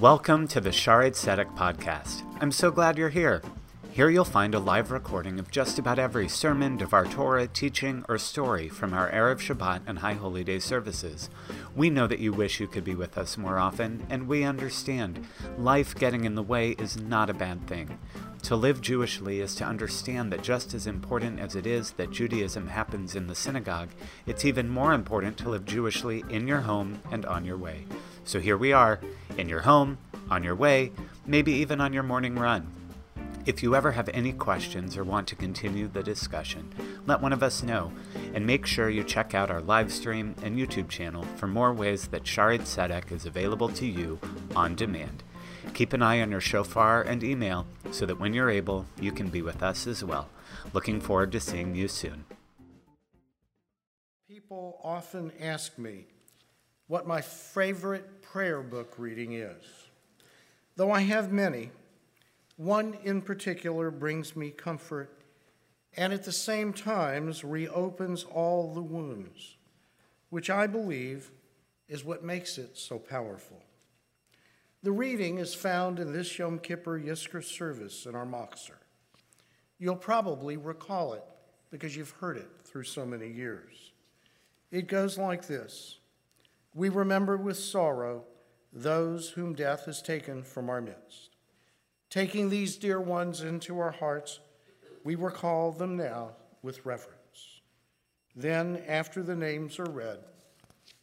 Welcome to the Shaare Tzedek podcast. I'm so glad you're here. Here you'll find a live recording of just about every sermon, Devar Torah, teaching, or story from our Erev Shabbat and High Holy Day services. We know that you wish you could be with us more often, and we understand. Life getting in the way is not a bad thing. To live Jewishly is to understand that just as important as it is that Judaism happens in the synagogue, it's even more important to live Jewishly in your home and on your way. So here we are, in your home, on your way, maybe even on your morning run. If you ever have any questions or want to continue the discussion, let one of us know, and make sure you check out our live stream and YouTube channel for more ways that Shaare Tzedek is available to you on demand. Keep an eye on your shofar and email so that when you're able, you can be with us as well. Looking forward to seeing you soon. People often ask me what my favorite prayer book reading is. Though I have many, one in particular brings me comfort and at the same time reopens all the wounds, which I believe is what makes it so powerful. The reading is found in this Yom Kippur Yizkor service in our Machzor. You'll probably recall it because you've heard it through so many years. It goes like this We remember with sorrow those whom death has taken from our midst. Taking these dear ones into our hearts, we recall them now with reverence. Then, after the names are read,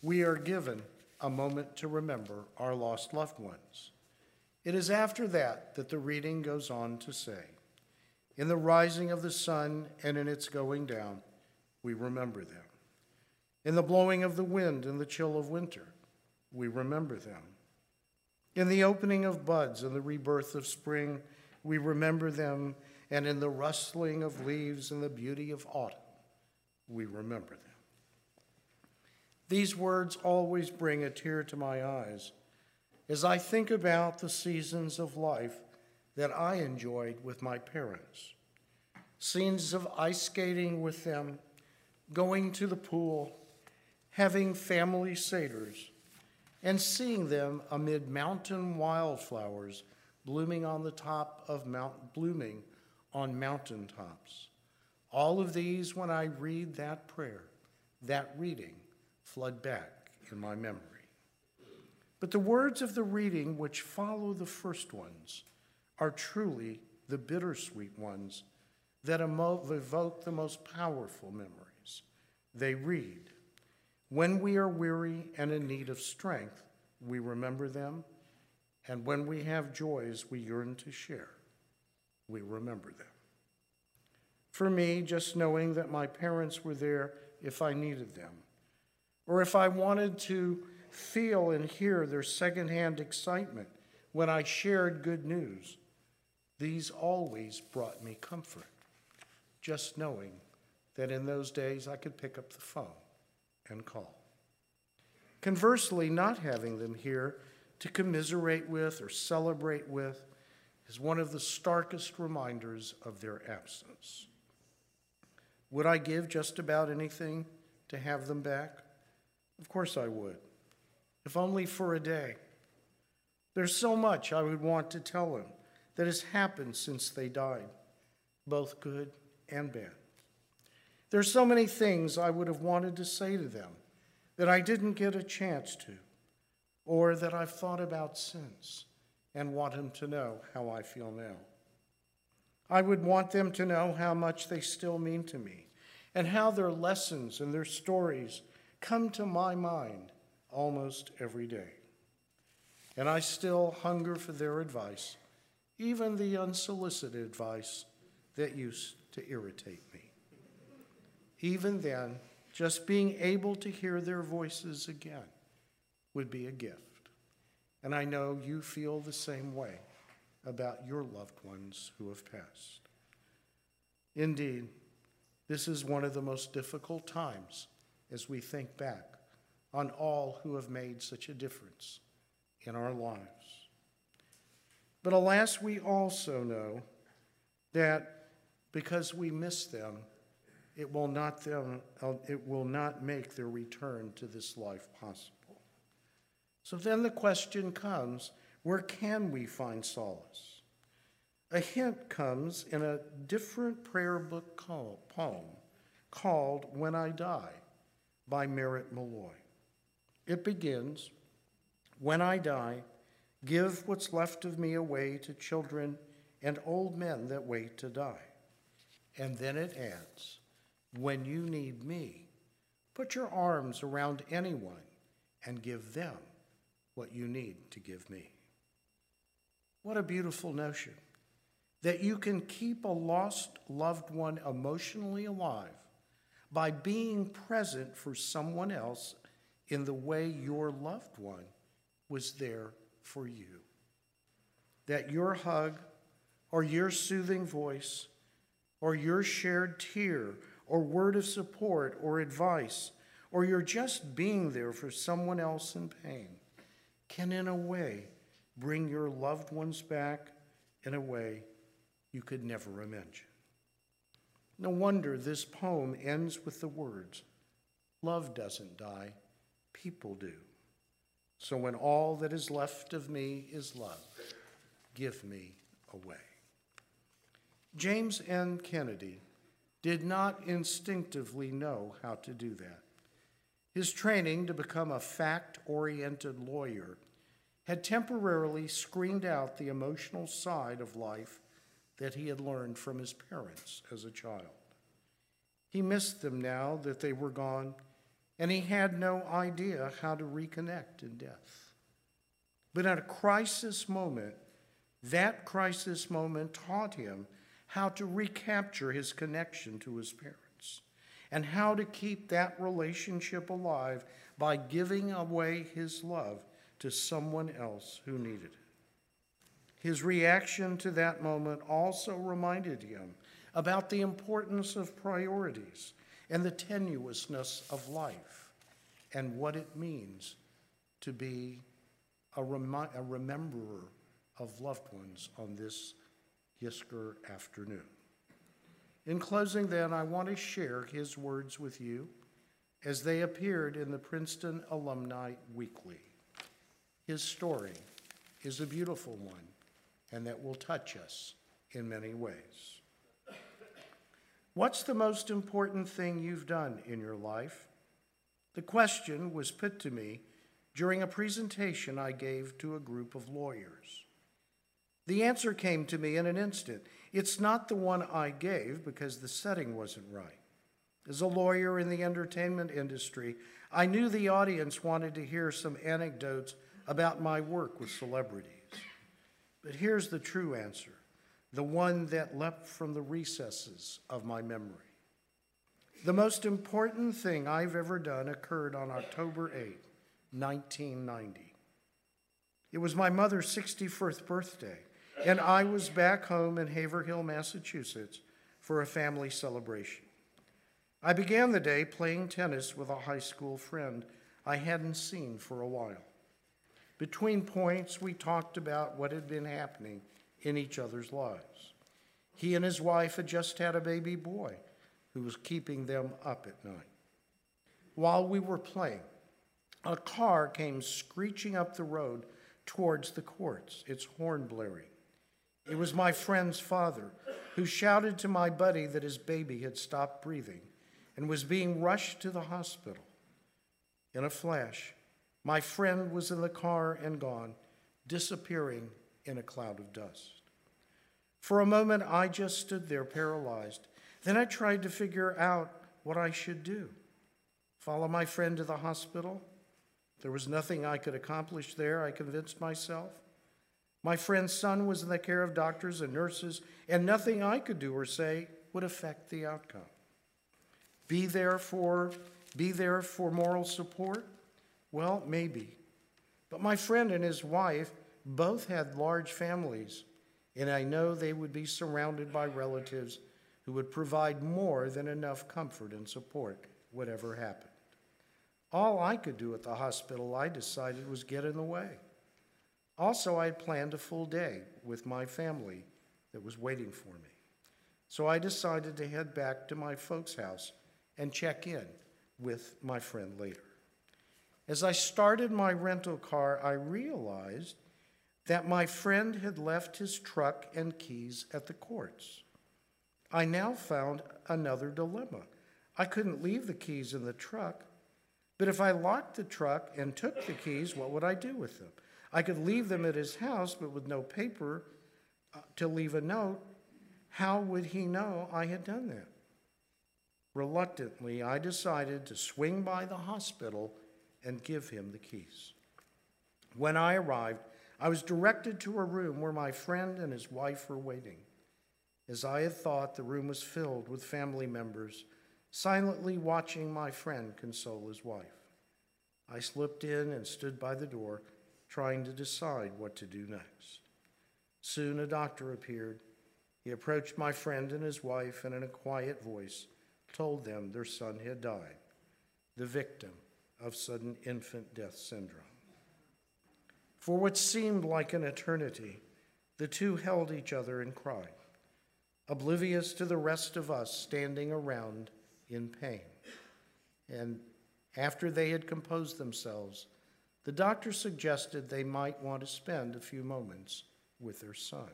we are given a moment to remember our lost loved ones. It is after that that the reading goes on to say, In the rising of the sun and in its going down, we remember them. In the blowing of the wind and the chill of winter, we remember them. In the opening of buds and the rebirth of spring, we remember them. And in the rustling of leaves and the beauty of autumn, we remember them. These words always bring a tear to my eyes as I think about the seasons of life that I enjoyed with my parents. Scenes of ice skating with them, going to the pool, having family seders, and seeing them amid mountain wildflowers blooming on the top of mount blooming on mountaintops. All of these when I read that prayer, that reading flood back in my memory. But the words of the reading which follow the first ones are truly the bittersweet ones that evoke the most powerful memories. They read, When we are weary and in need of strength, we remember them, and when we have joys we yearn to share, we remember them. For me, just knowing that my parents were there if I needed them, or if I wanted to feel and hear their secondhand excitement when I shared good news, these always brought me comfort, just knowing that in those days I could pick up the phone and call. Conversely, not having them here to commiserate with or celebrate with is one of the starkest reminders of their absence. Would I give just about anything to have them back? Of course I would, if only for a day. There's so much I would want to tell them that has happened since they died, both good and bad. There's so many things I would have wanted to say to them that I didn't get a chance to, or that I've thought about since and want them to know how I feel now. I would want them to know how much they still mean to me and how their lessons and their stories come to my mind almost every day. And I still hunger for their advice, even the unsolicited advice that used to irritate me. Even then, just being able to hear their voices again would be a gift. And I know you feel the same way about your loved ones who have passed. Indeed, this is one of the most difficult times as we think back on all who have made such a difference in our lives. But alas, we also know that because we miss them, it will not, them, it will not make their return to this life possible. So then the question comes Where can we find solace? A hint comes in a different prayer book poem called When I Die by Merrit Malloy. It begins When I die, give what's left of me away to children and old men that wait to die. And then it adds When you need me, put your arms around anyone and give them what you need to give me. What a beautiful notion that you can keep a lost loved one emotionally alive by being present for someone else in the way your loved one was there for you. That your hug, or your soothing voice, or your shared tear, or word of support or advice, or you're just being there for someone else in pain, can in a way bring your loved ones back in a way you could never imagine. No wonder this poem ends with the words Love doesn't die, people do. So when all that is left of me is love, give me away. James N. Kennedy did not instinctively know how to do that. His training to become a fact oriented lawyer had temporarily screened out the emotional side of life that he had learned from his parents as a child. He missed them now that they were gone, and he had no idea how to reconnect in death. But at a crisis moment, that crisis moment taught him how to recapture his connection to his parents and how to keep that relationship alive by giving away his love to someone else who needed it. His reaction to that moment also reminded him about the importance of priorities and the tenuousness of life and what it means to be a, remi- a rememberer of loved ones on this Yizkor afternoon. In closing, then, I want to share his words with you as they appeared in the Princeton Alumni Weekly. His story is a beautiful one and that will touch us in many ways. What's the most important thing you've done in your life? The question was put to me during a presentation I gave to a group of lawyers. The answer came to me in an instant. It's not the one I gave because the setting wasn't right. As a lawyer in the entertainment industry, I knew the audience wanted to hear some anecdotes about my work with celebrities. But here's the true answer the one that leapt from the recesses of my memory. The most important thing I've ever done occurred on October 8, 1990. It was my mother's 61st birthday, and I was back home in Haverhill, Massachusetts for a family celebration. I began the day playing tennis with a high school friend I hadn't seen for a while. Between points, we talked about what had been happening in each other's lives. He and his wife had just had a baby boy who was keeping them up at night. While we were playing, a car came screeching up the road towards the courts, its horn blaring. It was my friend's father who shouted to my buddy that his baby had stopped breathing and was being rushed to the hospital. In a flash, my friend was in the car and gone, disappearing in a cloud of dust. For a moment, I just stood there paralyzed. Then I tried to figure out what I should do. Follow my friend to the hospital? There was nothing I could accomplish there, I convinced myself. My friend's son was in the care of doctors and nurses, and nothing I could do or say would affect the outcome. Be there for be there for moral support? Well, maybe. But my friend and his wife both had large families, and I know they would be surrounded by relatives who would provide more than enough comfort and support, whatever happened. All I could do at the hospital, I decided, was get in the way. Also, I had planned a full day with my family that was waiting for me. So I decided to head back to my folks' house and check in with my friend later. As I started my rental car, I realized that my friend had left his truck and keys at the courts. I now found another dilemma. I couldn't leave the keys in the truck, but if I locked the truck and took the keys, what would I do with them? I could leave them at his house, but with no paper uh, to leave a note. How would he know I had done that? Reluctantly, I decided to swing by the hospital and give him the keys. When I arrived, I was directed to a room where my friend and his wife were waiting. As I had thought, the room was filled with family members, silently watching my friend console his wife. I slipped in and stood by the door, trying to decide what to do next. Soon a doctor appeared. He approached my friend and his wife and, in a quiet voice, told them their son had died, the victim of sudden infant death syndrome. For what seemed like an eternity, the two held each other and cried, oblivious to the rest of us standing around in pain. And after they had composed themselves, the doctor suggested they might want to spend a few moments with their son.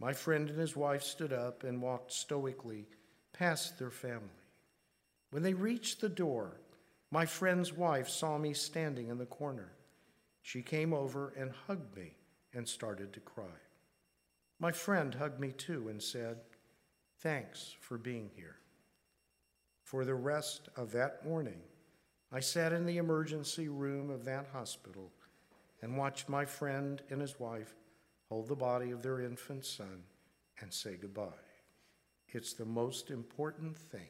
My friend and his wife stood up and walked stoically past their family. When they reached the door, my friend's wife saw me standing in the corner. She came over and hugged me and started to cry. My friend hugged me too and said, Thanks for being here. For the rest of that morning, I sat in the emergency room of that hospital and watched my friend and his wife hold the body of their infant son and say goodbye. It's the most important thing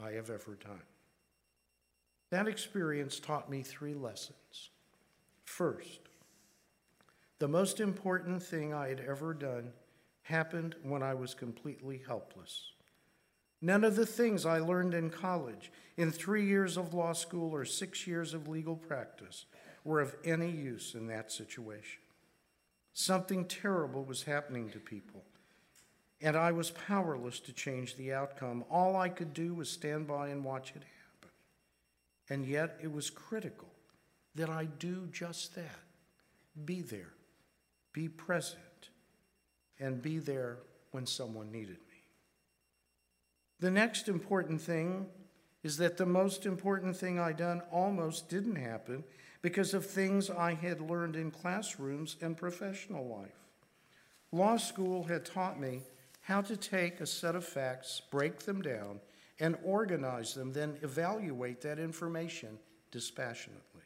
I have ever done. That experience taught me three lessons. First, the most important thing I had ever done happened when I was completely helpless. None of the things I learned in college, in three years of law school, or six years of legal practice were of any use in that situation. Something terrible was happening to people, and I was powerless to change the outcome. All I could do was stand by and watch it happen. And yet it was critical that I do just that be there, be present, and be there when someone needed me. The next important thing is that the most important thing I done almost didn't happen because of things I had learned in classrooms and professional life. Law school had taught me how to take a set of facts, break them down, and organize them, then evaluate that information dispassionately.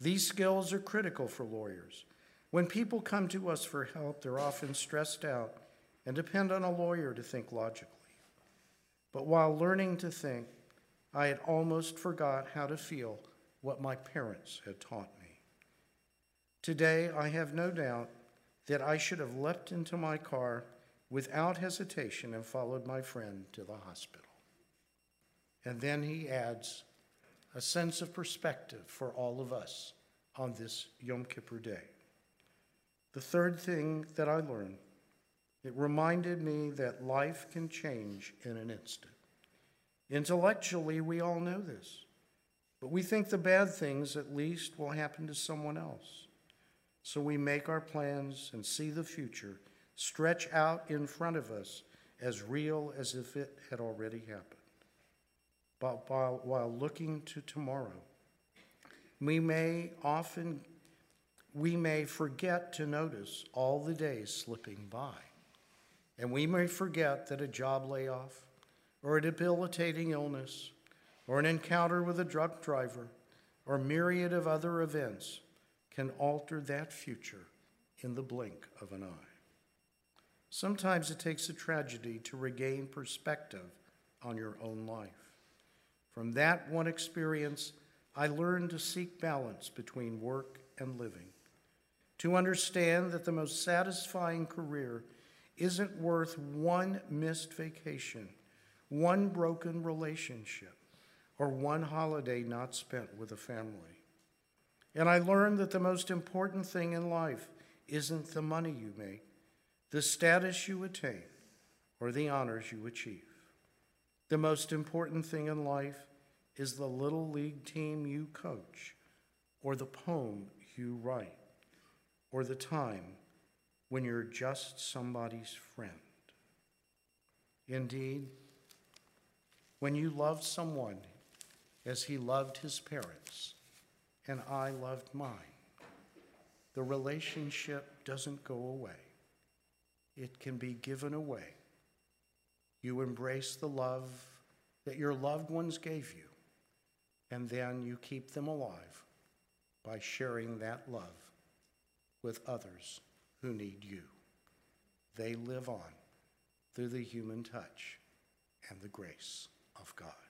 These skills are critical for lawyers. When people come to us for help, they're often stressed out and depend on a lawyer to think logically. But while learning to think, I had almost forgot how to feel what my parents had taught me. Today, I have no doubt that I should have leapt into my car without hesitation and followed my friend to the hospital. And then he adds a sense of perspective for all of us on this Yom Kippur day. The third thing that I learned, it reminded me that life can change in an instant. Intellectually, we all know this, but we think the bad things at least will happen to someone else. So we make our plans and see the future stretch out in front of us as real as if it had already happened. But while, looking to tomorrow, we may often we may forget to notice all the days slipping by. And we may forget that a job layoff, or a debilitating illness, or an encounter with a drunk driver, or myriad of other events can alter that future in the blink of an eye. Sometimes it takes a tragedy to regain perspective on your own life. From that one experience, I learned to seek balance between work and living, to understand that the most satisfying career isn't worth one missed vacation, one broken relationship, or one holiday not spent with a family. And I learned that the most important thing in life isn't the money you make the status you attain, or the honors you achieve. The most important thing in life is the little league team you coach or the poem you write. or the time when you're just somebody's friend. Indeed, when you love someone as he loved his parents and I loved mine, the relationship doesn't go away. It can be given away. You embrace the love that your loved ones gave you, and then you keep them alive by sharing that love with others who need you. They live on through the human touch and the grace of God.